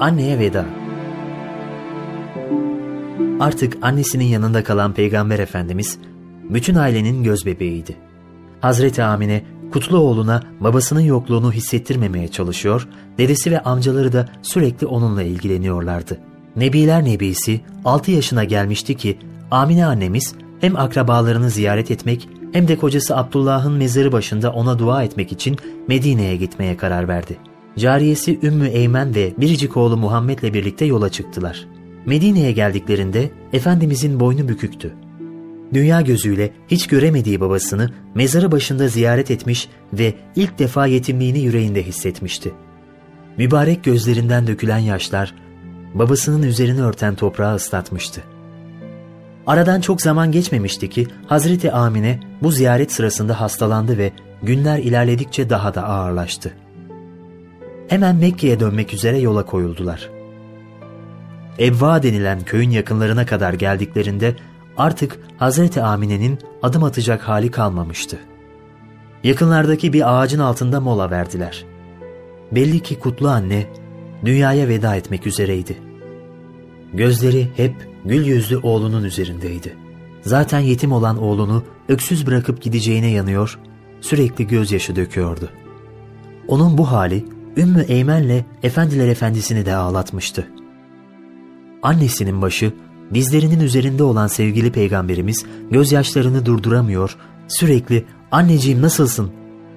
Anneye veda. Artık annesinin yanında kalan Peygamber Efendimiz bütün ailenin göz bebeğiydi. Hazreti Amine kutlu oğluna babasının yokluğunu hissettirmemeye çalışıyor, dedesi ve amcaları da sürekli onunla ilgileniyorlardı. Nebiler Nebisi 6 yaşına gelmişti ki Amine annemiz hem akrabalarını ziyaret etmek hem de kocası Abdullah'ın mezarı başında ona dua etmek için Medine'ye gitmeye karar verdi. Cariyesi Ümmü Eymen ve biricik oğlu Muhammed'le birlikte yola çıktılar. Medine'ye geldiklerinde Efendimizin boynu büküktü. Dünya gözüyle hiç göremediği babasını mezarı başında ziyaret etmiş ve ilk defa yetimliğini yüreğinde hissetmişti. Mübarek gözlerinden dökülen yaşlar babasının üzerini örten toprağı ıslatmıştı. Aradan çok zaman geçmemişti ki Hazreti Amine bu ziyaret sırasında hastalandı ve günler ilerledikçe daha da ağırlaştı. Hemen Mekke'ye dönmek üzere yola koyuldular. Ebva denilen köyün yakınlarına kadar geldiklerinde artık Hazreti Amine'nin adım atacak hali kalmamıştı. Yakınlardaki bir ağacın altında mola verdiler. Belli ki kutlu anne dünyaya veda etmek üzereydi. Gözleri hep gül yüzlü oğlunun üzerindeydi. Zaten yetim olan oğlunu öksüz bırakıp gideceğine yanıyor, sürekli gözyaşı döküyordu. Onun bu hali Ümmü Eymen'le Efendiler Efendisi'ni de ağlatmıştı. Annesinin başı dizlerinin üzerinde olan sevgili peygamberimiz gözyaşlarını durduramıyor, sürekli anneciğim nasılsın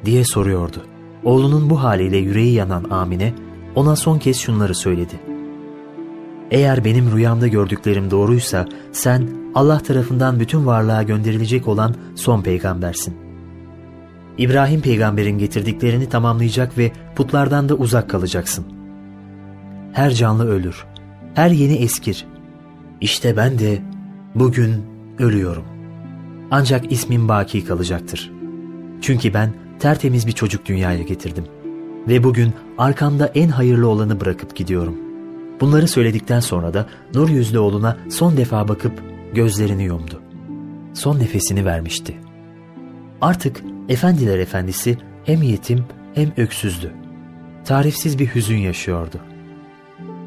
diye soruyordu. Oğlunun bu haliyle yüreği yanan Amine ona son kez şunları söyledi. Eğer benim rüyamda gördüklerim doğruysa sen Allah tarafından bütün varlığa gönderilecek olan son peygambersin. İbrahim peygamberin getirdiklerini tamamlayacak ve putlardan da uzak kalacaksın. Her canlı ölür, her yeni eskir. İşte ben de bugün ölüyorum. Ancak ismim baki kalacaktır. Çünkü ben tertemiz bir çocuk dünyaya getirdim. Ve bugün arkamda en hayırlı olanı bırakıp gidiyorum.'' Bunları söyledikten sonra da nur yüzlü oğluna son defa bakıp gözlerini yumdu. Son nefesini vermişti. Artık efendiler efendisi hem yetim hem öksüzdü. Tarifsiz bir hüzün yaşıyordu.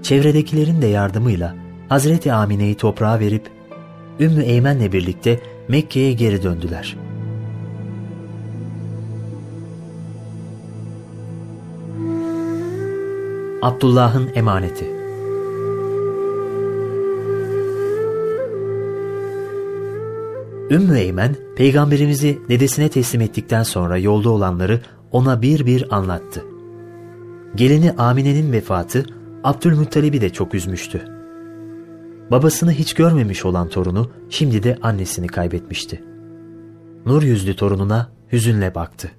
Çevredekilerin de yardımıyla Hazreti Amine'yi toprağa verip Ümmü Eymen'le birlikte Mekke'ye geri döndüler. Abdullah'ın emaneti Ümmü Eymen, peygamberimizi dedesine teslim ettikten sonra yolda olanları ona bir bir anlattı. Gelini Amine'nin vefatı Abdülmuttalib'i de çok üzmüştü. Babasını hiç görmemiş olan torunu şimdi de annesini kaybetmişti. Nur yüzlü torununa hüzünle baktı.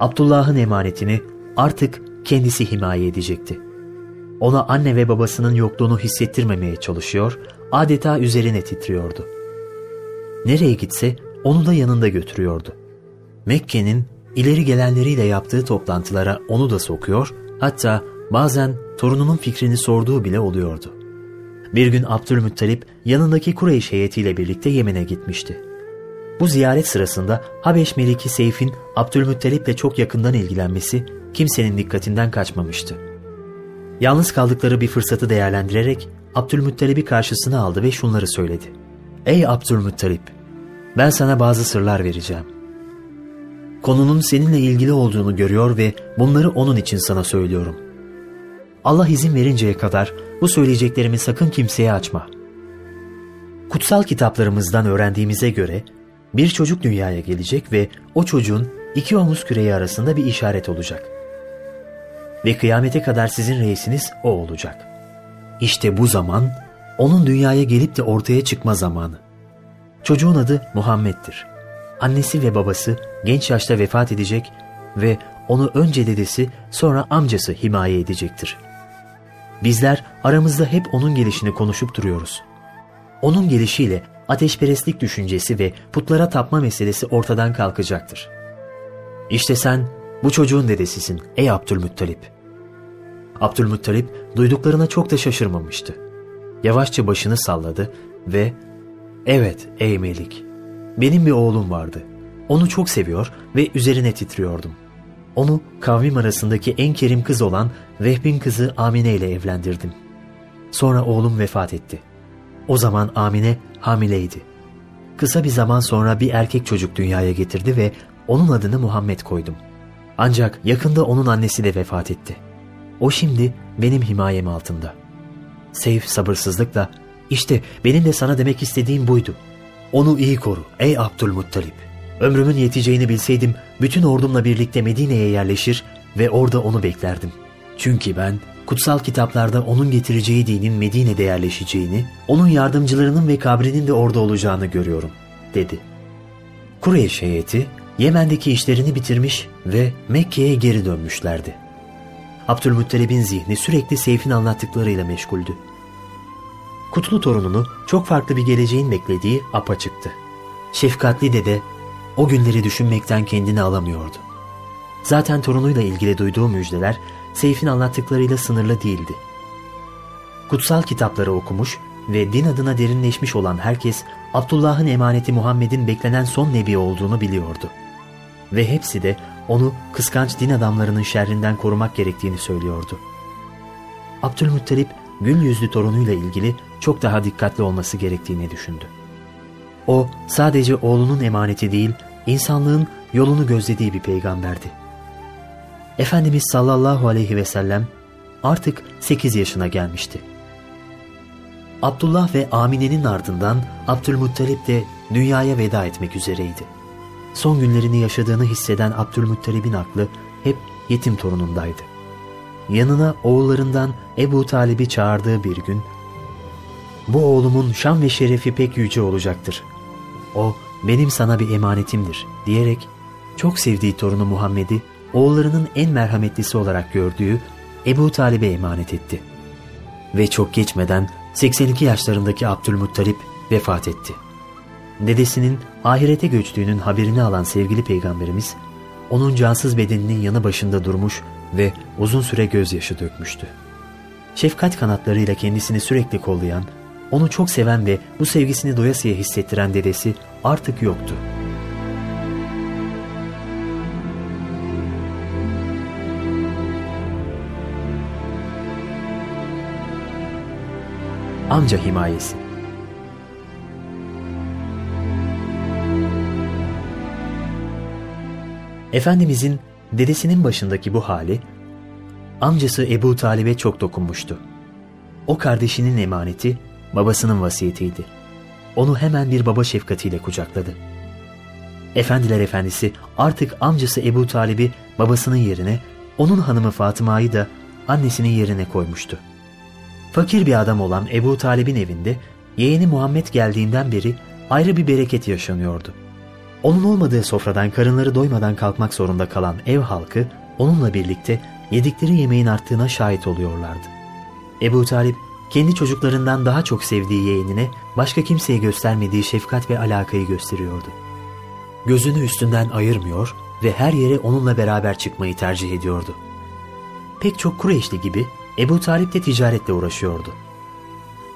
Abdullah'ın emanetini artık kendisi himaye edecekti. Ona anne ve babasının yokluğunu hissettirmemeye çalışıyor, adeta üzerine titriyordu.'' Nereye gitse onu da yanında götürüyordu. Mekke'nin ileri gelenleriyle yaptığı toplantılara onu da sokuyor, hatta bazen torununun fikrini sorduğu bile oluyordu. Bir gün Abdülmuttalip yanındaki Kureyş heyetiyle birlikte Yemen'e gitmişti. Bu ziyaret sırasında Habeş Meliki Seyf'in Abdülmuttalip'le çok yakından ilgilenmesi kimsenin dikkatinden kaçmamıştı. Yalnız kaldıkları bir fırsatı değerlendirerek Abdülmuttalip'i karşısına aldı ve şunları söyledi. Ey Abdülmuttalip! Ben sana bazı sırlar vereceğim. Konunun seninle ilgili olduğunu görüyor ve bunları onun için sana söylüyorum. Allah izin verinceye kadar bu söyleyeceklerimi sakın kimseye açma. Kutsal kitaplarımızdan öğrendiğimize göre bir çocuk dünyaya gelecek ve o çocuğun iki omuz küreği arasında bir işaret olacak. Ve kıyamete kadar sizin reisiniz o olacak. İşte bu zaman onun dünyaya gelip de ortaya çıkma zamanı. Çocuğun adı Muhammed'dir. Annesi ve babası genç yaşta vefat edecek ve onu önce dedesi sonra amcası himaye edecektir. Bizler aramızda hep onun gelişini konuşup duruyoruz. Onun gelişiyle ateşperestlik düşüncesi ve putlara tapma meselesi ortadan kalkacaktır. İşte sen bu çocuğun dedesisin ey Abdülmuttalip. Abdülmuttalip duyduklarına çok da şaşırmamıştı. Yavaşça başını salladı ve ''Evet ey Melik, benim bir oğlum vardı. Onu çok seviyor ve üzerine titriyordum. Onu kavmim arasındaki en kerim kız olan Vehbin kızı Amine ile evlendirdim. Sonra oğlum vefat etti. O zaman Amine hamileydi. Kısa bir zaman sonra bir erkek çocuk dünyaya getirdi ve onun adını Muhammed koydum. Ancak yakında onun annesi de vefat etti. O şimdi benim himayem altında. Seyf sabırsızlıkla, işte benim de sana demek istediğim buydu. Onu iyi koru ey Abdülmuttalip. Ömrümün yeteceğini bilseydim bütün ordumla birlikte Medine'ye yerleşir ve orada onu beklerdim. Çünkü ben kutsal kitaplarda onun getireceği dinin Medine'de yerleşeceğini, onun yardımcılarının ve kabrinin de orada olacağını görüyorum, dedi. Kureyş heyeti Yemen'deki işlerini bitirmiş ve Mekke'ye geri dönmüşlerdi. Abdülmuttalib'in zihni sürekli Seyf'in anlattıklarıyla meşguldü. Kutlu torununu çok farklı bir geleceğin beklediği apaçıktı. Şefkatli dede o günleri düşünmekten kendini alamıyordu. Zaten torunuyla ilgili duyduğu müjdeler Seyf'in anlattıklarıyla sınırlı değildi. Kutsal kitapları okumuş ve din adına derinleşmiş olan herkes Abdullah'ın emaneti Muhammed'in beklenen son nebi olduğunu biliyordu. Ve hepsi de onu kıskanç din adamlarının şerrinden korumak gerektiğini söylüyordu. Abdülmuttalip gül yüzlü torunuyla ilgili çok daha dikkatli olması gerektiğini düşündü. O sadece oğlunun emaneti değil, insanlığın yolunu gözlediği bir peygamberdi. Efendimiz sallallahu aleyhi ve sellem artık 8 yaşına gelmişti. Abdullah ve Amine'nin ardından Abdülmuttalip de dünyaya veda etmek üzereydi. Son günlerini yaşadığını hisseden Abdülmuttalib'in aklı hep yetim torunundaydı. Yanına oğullarından Ebu Talib'i çağırdığı bir gün, ''Bu oğlumun şan ve şerefi pek yüce olacaktır. O benim sana bir emanetimdir.'' diyerek çok sevdiği torunu Muhammed'i oğullarının en merhametlisi olarak gördüğü Ebu Talib'e emanet etti. Ve çok geçmeden 82 yaşlarındaki Abdülmuttalip vefat etti. Dedesinin ahirete göçtüğünün haberini alan sevgili peygamberimiz, onun cansız bedeninin yanı başında durmuş ve uzun süre gözyaşı dökmüştü. Şefkat kanatlarıyla kendisini sürekli kollayan, onu çok seven ve bu sevgisini doyasıya hissettiren dedesi artık yoktu. Amca himayesi Efendimizin dedesinin başındaki bu hali amcası Ebu Talib'e çok dokunmuştu. O kardeşinin emaneti babasının vasiyetiydi. Onu hemen bir baba şefkatiyle kucakladı. Efendiler efendisi artık amcası Ebu Talib'i babasının yerine onun hanımı Fatıma'yı da annesinin yerine koymuştu. Fakir bir adam olan Ebu Talib'in evinde yeğeni Muhammed geldiğinden beri ayrı bir bereket yaşanıyordu. Onun olmadığı sofradan karınları doymadan kalkmak zorunda kalan ev halkı onunla birlikte yedikleri yemeğin arttığına şahit oluyorlardı. Ebu Talip kendi çocuklarından daha çok sevdiği yeğenine başka kimseye göstermediği şefkat ve alakayı gösteriyordu. Gözünü üstünden ayırmıyor ve her yere onunla beraber çıkmayı tercih ediyordu. Pek çok Kureyşli gibi Ebu Talip de ticaretle uğraşıyordu.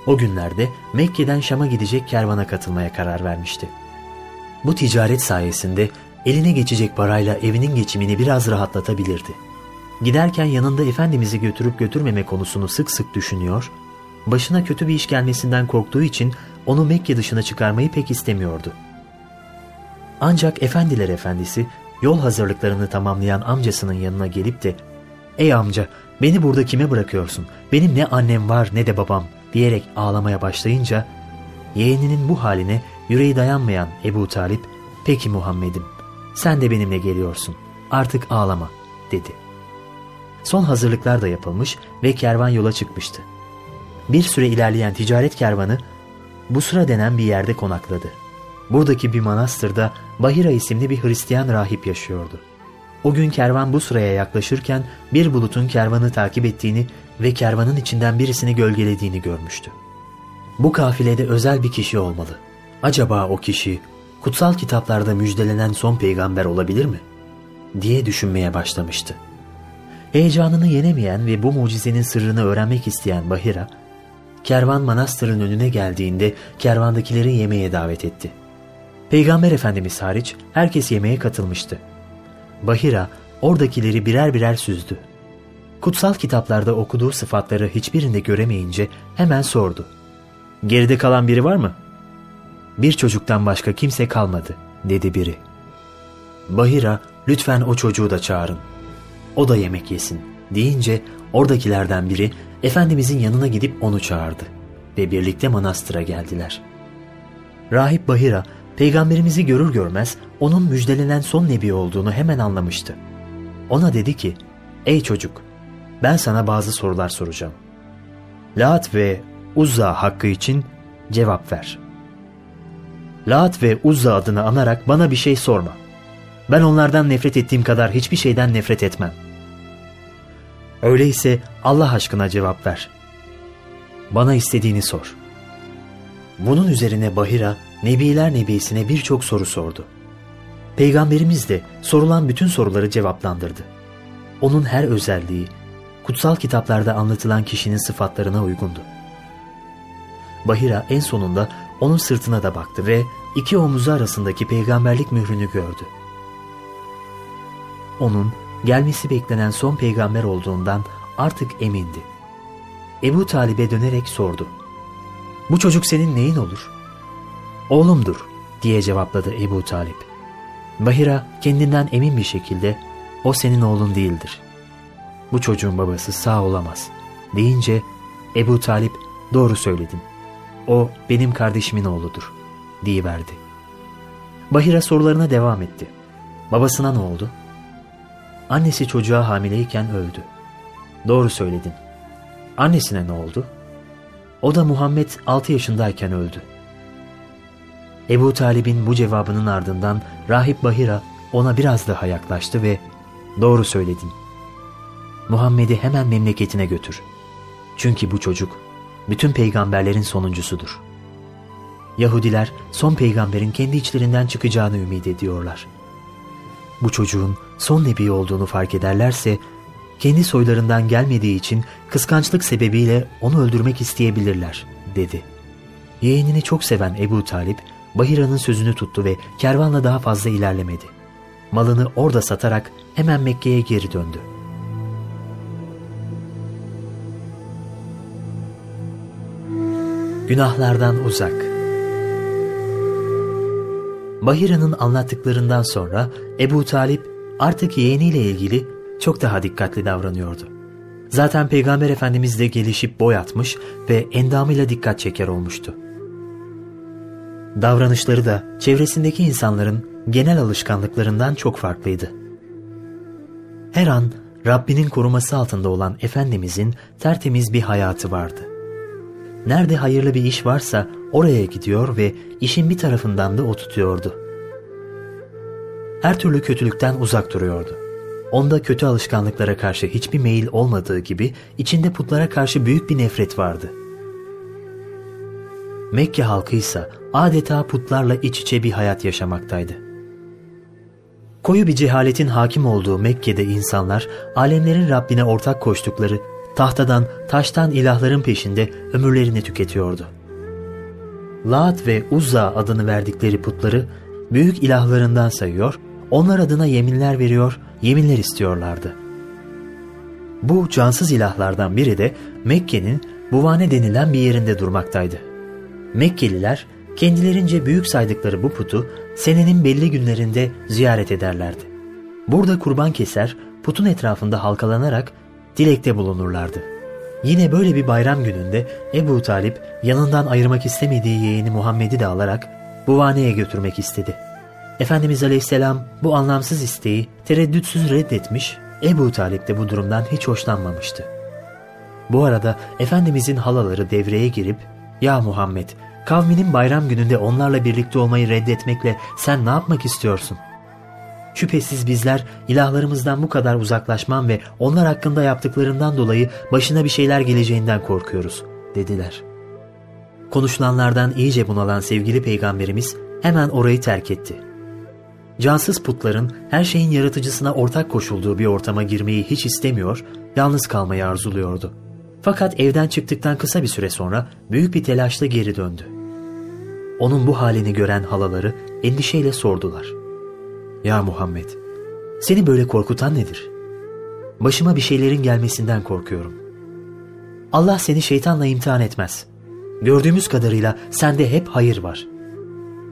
O günlerde Mekke'den Şam'a gidecek kervana katılmaya karar vermişti. Bu ticaret sayesinde eline geçecek parayla evinin geçimini biraz rahatlatabilirdi. Giderken yanında Efendimiz'i götürüp götürmeme konusunu sık sık düşünüyor, başına kötü bir iş gelmesinden korktuğu için onu Mekke dışına çıkarmayı pek istemiyordu. Ancak Efendiler Efendisi yol hazırlıklarını tamamlayan amcasının yanına gelip de ''Ey amca beni burada kime bırakıyorsun? Benim ne annem var ne de babam.'' diyerek ağlamaya başlayınca yeğeninin bu haline yüreği dayanmayan Ebu Talip ''Peki Muhammed'im sen de benimle geliyorsun artık ağlama.'' dedi. Son hazırlıklar da yapılmış ve kervan yola çıkmıştı. Bir süre ilerleyen ticaret kervanı Busra denen bir yerde konakladı. Buradaki bir manastırda Bahira isimli bir Hristiyan rahip yaşıyordu. O gün kervan bu sıraya yaklaşırken bir bulutun kervanı takip ettiğini ve kervanın içinden birisini gölgelediğini görmüştü. Bu kafilede özel bir kişi olmalı. Acaba o kişi kutsal kitaplarda müjdelenen son peygamber olabilir mi? diye düşünmeye başlamıştı. Heyecanını yenemeyen ve bu mucizenin sırrını öğrenmek isteyen Bahira, kervan manastırın önüne geldiğinde kervandakileri yemeğe davet etti. Peygamber Efendimiz hariç herkes yemeğe katılmıştı. Bahira oradakileri birer birer süzdü. Kutsal kitaplarda okuduğu sıfatları hiçbirinde göremeyince hemen sordu. Geride kalan biri var mı? Bir çocuktan başka kimse kalmadı, dedi biri. Bahira, lütfen o çocuğu da çağırın. O da yemek yesin, deyince oradakilerden biri Efendimizin yanına gidip onu çağırdı ve birlikte manastıra geldiler. Rahip Bahira, peygamberimizi görür görmez onun müjdelenen son nebi olduğunu hemen anlamıştı. Ona dedi ki, ''Ey çocuk, ben sana bazı sorular soracağım. Lat ve Uzza hakkı için cevap ver. Lat ve Uzza adını anarak bana bir şey sorma. Ben onlardan nefret ettiğim kadar hiçbir şeyden nefret etmem. Öyleyse Allah aşkına cevap ver. Bana istediğini sor. Bunun üzerine Bahira, Nebiler Nebisi'ne birçok soru sordu. Peygamberimiz de sorulan bütün soruları cevaplandırdı. Onun her özelliği, kutsal kitaplarda anlatılan kişinin sıfatlarına uygundu. Bahira en sonunda onun sırtına da baktı ve iki omuzu arasındaki peygamberlik mührünü gördü. Onun gelmesi beklenen son peygamber olduğundan artık emindi. Ebu Talib'e dönerek sordu. Bu çocuk senin neyin olur? Oğlumdur diye cevapladı Ebu Talip. Bahira kendinden emin bir şekilde o senin oğlun değildir. Bu çocuğun babası sağ olamaz deyince Ebu Talip doğru söyledin. O benim kardeşimin oğludur diyiverdi. Bahira sorularına devam etti. Babasına ne oldu? Annesi çocuğa hamileyken öldü. Doğru söyledin. Annesine ne oldu? O da Muhammed 6 yaşındayken öldü. Ebu Talib'in bu cevabının ardından Rahip Bahira ona biraz daha yaklaştı ve ''Doğru söyledin. Muhammed'i hemen memleketine götür. Çünkü bu çocuk bütün peygamberlerin sonuncusudur. Yahudiler son peygamberin kendi içlerinden çıkacağını ümit ediyorlar. Bu çocuğun son nebi olduğunu fark ederlerse kendi soylarından gelmediği için kıskançlık sebebiyle onu öldürmek isteyebilirler, dedi. Yeğenini çok seven Ebu Talip, Bahira'nın sözünü tuttu ve kervanla daha fazla ilerlemedi. Malını orada satarak hemen Mekke'ye geri döndü. Günahlardan uzak Bahira'nın anlattıklarından sonra Ebu Talip artık yeğeniyle ilgili çok daha dikkatli davranıyordu. Zaten Peygamber Efendimiz de gelişip boy atmış ve endamıyla dikkat çeker olmuştu. Davranışları da çevresindeki insanların genel alışkanlıklarından çok farklıydı. Her an Rabbinin koruması altında olan Efendimizin tertemiz bir hayatı vardı. Nerede hayırlı bir iş varsa oraya gidiyor ve işin bir tarafından da o tutuyordu. Her türlü kötülükten uzak duruyordu. Onda kötü alışkanlıklara karşı hiçbir meyil olmadığı gibi içinde putlara karşı büyük bir nefret vardı. Mekke halkı ise adeta putlarla iç içe bir hayat yaşamaktaydı. Koyu bir cehaletin hakim olduğu Mekke'de insanlar alemlerin Rabbine ortak koştukları tahtadan, taştan ilahların peşinde ömürlerini tüketiyordu. Laat ve Uzza adını verdikleri putları büyük ilahlarından sayıyor, onlar adına yeminler veriyor, yeminler istiyorlardı. Bu cansız ilahlardan biri de Mekke'nin Buvane denilen bir yerinde durmaktaydı. Mekkeliler kendilerince büyük saydıkları bu putu senenin belli günlerinde ziyaret ederlerdi. Burada kurban keser, putun etrafında halkalanarak dilekte bulunurlardı. Yine böyle bir bayram gününde Ebu Talip yanından ayırmak istemediği yeğeni Muhammed'i de alarak Buvane'ye götürmek istedi. Efendimiz Aleyhisselam bu anlamsız isteği tereddütsüz reddetmiş, Ebu Talip de bu durumdan hiç hoşlanmamıştı. Bu arada Efendimizin halaları devreye girip ''Ya Muhammed, kavminin bayram gününde onlarla birlikte olmayı reddetmekle sen ne yapmak istiyorsun?'' Şüphesiz bizler ilahlarımızdan bu kadar uzaklaşman ve onlar hakkında yaptıklarından dolayı başına bir şeyler geleceğinden korkuyoruz, dediler. Konuşulanlardan iyice bunalan sevgili peygamberimiz hemen orayı terk etti. Cansız putların her şeyin yaratıcısına ortak koşulduğu bir ortama girmeyi hiç istemiyor, yalnız kalmayı arzuluyordu. Fakat evden çıktıktan kısa bir süre sonra büyük bir telaşla geri döndü. Onun bu halini gören halaları endişeyle sordular. Ya Muhammed, Seni böyle korkutan nedir? Başıma bir şeylerin gelmesinden korkuyorum. Allah seni şeytanla imtihan etmez. Gördüğümüz kadarıyla sende hep hayır var.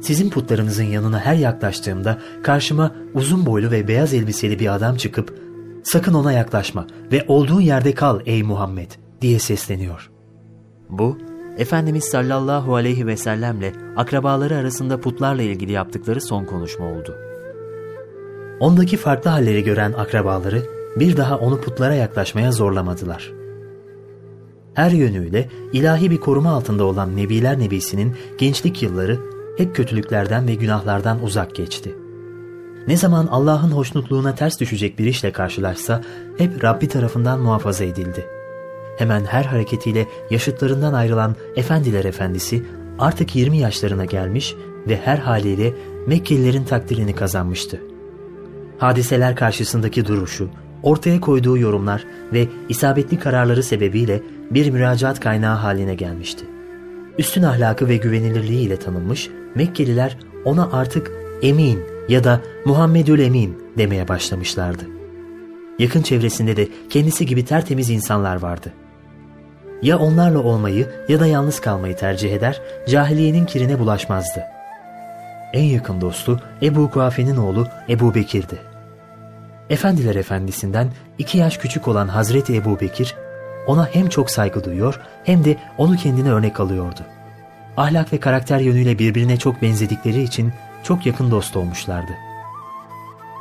Sizin putlarınızın yanına her yaklaştığımda karşıma uzun boylu ve beyaz elbiseli bir adam çıkıp sakın ona yaklaşma ve olduğun yerde kal ey Muhammed diye sesleniyor. Bu Efendimiz sallallahu aleyhi ve sellemle akrabaları arasında putlarla ilgili yaptıkları son konuşma oldu. Ondaki farklı halleri gören akrabaları bir daha onu putlara yaklaşmaya zorlamadılar. Her yönüyle ilahi bir koruma altında olan Nebiler Nebisi'nin gençlik yılları hep kötülüklerden ve günahlardan uzak geçti. Ne zaman Allah'ın hoşnutluğuna ters düşecek bir işle karşılaşsa hep Rabbi tarafından muhafaza edildi.'' hemen her hareketiyle yaşıtlarından ayrılan Efendiler Efendisi artık 20 yaşlarına gelmiş ve her haliyle Mekkelilerin takdirini kazanmıştı. Hadiseler karşısındaki duruşu, ortaya koyduğu yorumlar ve isabetli kararları sebebiyle bir müracaat kaynağı haline gelmişti. Üstün ahlakı ve güvenilirliği ile tanınmış Mekkeliler ona artık Emin ya da Muhammedül Emin demeye başlamışlardı. Yakın çevresinde de kendisi gibi tertemiz insanlar vardı. Ya onlarla olmayı ya da yalnız kalmayı tercih eder, cahiliyenin kirine bulaşmazdı. En yakın dostu Ebu Kuafe'nin oğlu Ebu Bekir'di. Efendiler efendisinden iki yaş küçük olan Hazreti Ebu Bekir, ona hem çok saygı duyuyor hem de onu kendine örnek alıyordu. Ahlak ve karakter yönüyle birbirine çok benzedikleri için çok yakın dost olmuşlardı.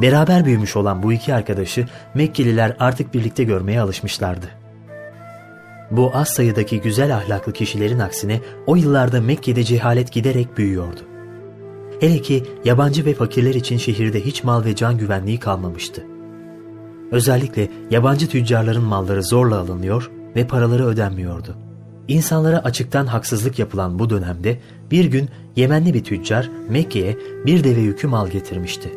Beraber büyümüş olan bu iki arkadaşı Mekkeliler artık birlikte görmeye alışmışlardı. Bu az sayıdaki güzel ahlaklı kişilerin aksine o yıllarda Mekke'de cehalet giderek büyüyordu. Hele ki yabancı ve fakirler için şehirde hiç mal ve can güvenliği kalmamıştı. Özellikle yabancı tüccarların malları zorla alınıyor ve paraları ödenmiyordu. İnsanlara açıktan haksızlık yapılan bu dönemde bir gün Yemenli bir tüccar Mekke'ye bir deve yükü mal getirmişti.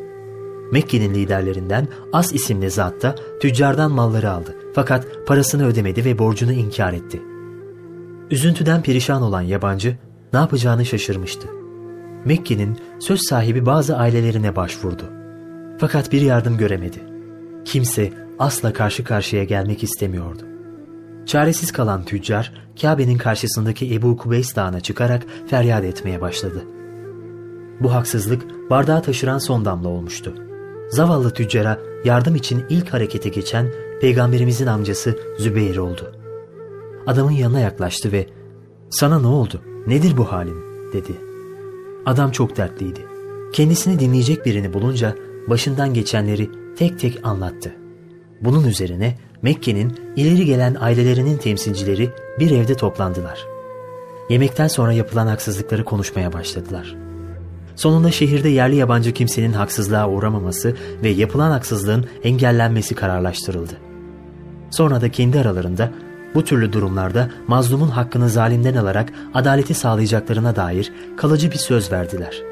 Mekke'nin liderlerinden As isimli zat da tüccardan malları aldı. Fakat parasını ödemedi ve borcunu inkar etti. Üzüntüden perişan olan yabancı ne yapacağını şaşırmıştı. Mekke'nin söz sahibi bazı ailelerine başvurdu. Fakat bir yardım göremedi. Kimse asla karşı karşıya gelmek istemiyordu. Çaresiz kalan tüccar Kabe'nin karşısındaki Ebu Kubeys Dağı'na çıkarak feryat etmeye başladı. Bu haksızlık bardağı taşıran son damla olmuştu. Zavallı tüccara yardım için ilk harekete geçen peygamberimizin amcası Zübeyir oldu. Adamın yanına yaklaştı ve ''Sana ne oldu? Nedir bu halin?'' dedi. Adam çok dertliydi. Kendisini dinleyecek birini bulunca başından geçenleri tek tek anlattı. Bunun üzerine Mekke'nin ileri gelen ailelerinin temsilcileri bir evde toplandılar. Yemekten sonra yapılan haksızlıkları konuşmaya başladılar.'' Sonunda şehirde yerli yabancı kimsenin haksızlığa uğramaması ve yapılan haksızlığın engellenmesi kararlaştırıldı. Sonra da kendi aralarında bu türlü durumlarda mazlumun hakkını zalimden alarak adaleti sağlayacaklarına dair kalıcı bir söz verdiler.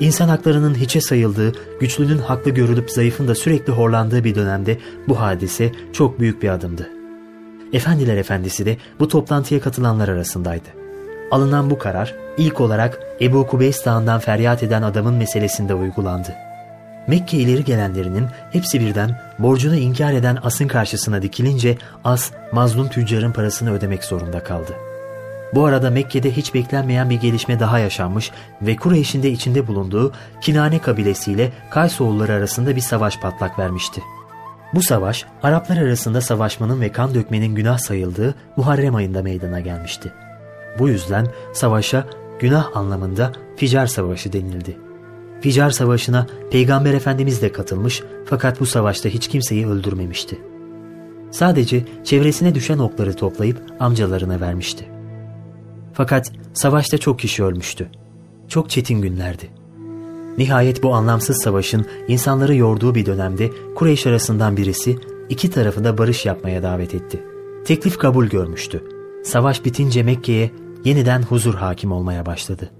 İnsan haklarının hiçe sayıldığı, güçlünün haklı görülüp zayıfın da sürekli horlandığı bir dönemde bu hadise çok büyük bir adımdı. Efendiler Efendisi de bu toplantıya katılanlar arasındaydı. Alınan bu karar ilk olarak Ebu Kubeys Dağı'ndan feryat eden adamın meselesinde uygulandı. Mekke ileri gelenlerinin hepsi birden borcunu inkar eden As'ın karşısına dikilince As mazlum tüccarın parasını ödemek zorunda kaldı. Bu arada Mekke'de hiç beklenmeyen bir gelişme daha yaşanmış ve Kureyş'in de içinde bulunduğu Kinane kabilesiyle Kaysoğulları arasında bir savaş patlak vermişti. Bu savaş Araplar arasında savaşmanın ve kan dökmenin günah sayıldığı Muharrem ayında meydana gelmişti. Bu yüzden savaşa günah anlamında Ficar Savaşı denildi. Ficar Savaşı'na Peygamber Efendimiz de katılmış fakat bu savaşta hiç kimseyi öldürmemişti. Sadece çevresine düşen okları toplayıp amcalarına vermişti. Fakat savaşta çok kişi ölmüştü. Çok çetin günlerdi. Nihayet bu anlamsız savaşın insanları yorduğu bir dönemde Kureyş arasından birisi iki tarafı da barış yapmaya davet etti. Teklif kabul görmüştü. Savaş bitince Mekke'ye yeniden huzur hakim olmaya başladı.